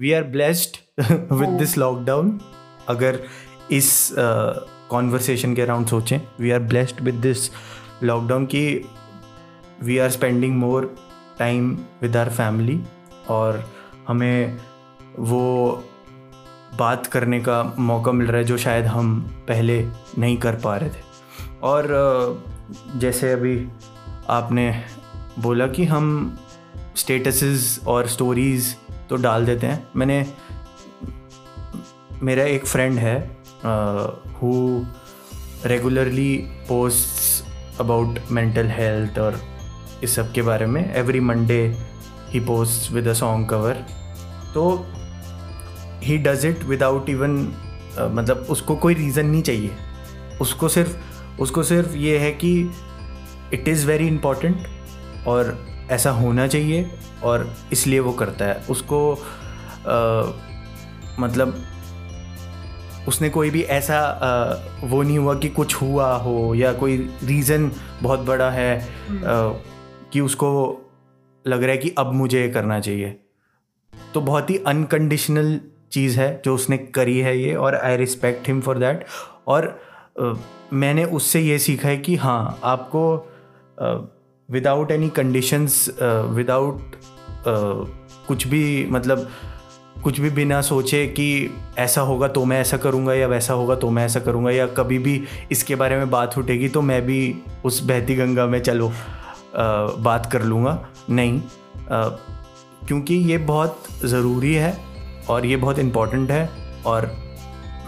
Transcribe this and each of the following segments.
We are blessed with this lockdown अगर इस conversation के अराउंड सोचें we are blessed with this lockdown की we are spending more time with our family और हमें वो बात करने का मौका मिल रहा है जो शायद हम पहले नहीं कर पा रहे थे। और जैसे अभी आपने बोला कि हम स्टेटसेस और स्टोरीज़ तो डाल देते हैं। मैंने मेरा एक फ्रेंड है who regularly post about mental health और इस सब के बारे में। Every Monday he post with a song cover तो he does it without even मतलब उसको कोई रीज़न नहीं चाहिए। उसको सिर्फ़ उसको सिर्फ़ ये है कि इट इज़ वेरी इंपॉर्टेंट और ऐसा होना चाहिए और इसलिए वो करता है। उसको आ, मतलब उसने कोई भी ऐसा आ, वो नहीं हुआ कि कुछ हुआ हो या कोई रीज़न बहुत बड़ा है आ, कि उसको लग रहा है कि अब मुझे करना चाहिए। तो बहुत ही अनकंडीशनल चीज़ है जो उसने करी है ये और I respect him for that और आ, मैंने उससे ये सीखा है कि हाँ आपको विदाउट एनी कंडीशंस विदाउट कुछ भी मतलब कुछ भी बिना सोचे कि ऐसा होगा तो मैं ऐसा करूँगा या वैसा होगा तो मैं ऐसा करूँगा या कभी भी इसके बारे में बात उठेगी तो मैं भी उस बहती गंगा में चलो आ, बात कर लूँगा। नहीं आ, क्योंकि ये बहुत ज़रूरी है और ये बहुत इंपॉर्टेंट है और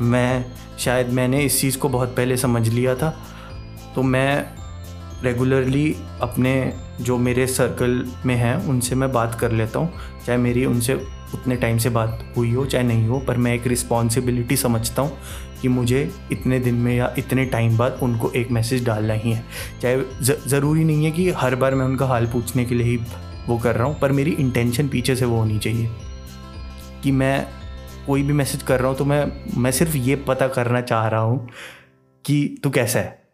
मैं शायद मैंने इस चीज़ को बहुत पहले समझ लिया था। तो मैं रेगुलरली अपने जो मेरे सर्कल में हैं, उनसे मैं बात कर लेता हूँ। चाहे मेरी उनसे उतने टाइम से बात हुई हो, चाहे नहीं हो, पर मैं एक रिस्पॉन्सिबिलिटी समझता हूँ कि मुझे इतने दिन में या इतने टाइम बाद उनको एक मैसेज डालना ही है। चाहे ज़रूरी नहीं है कि हर बार मैं उनका हाल पूछने के लिए ही वो कर रहा हूँ, पर मेरी इंटेंशन पीछे से वो होनी चाहिए कि मैं कोई भी मैसेज कर रहा हूँ तो मैं मैं सिर्फ़ ये पता करना चाह रहा हूँ कि तू कैसा है।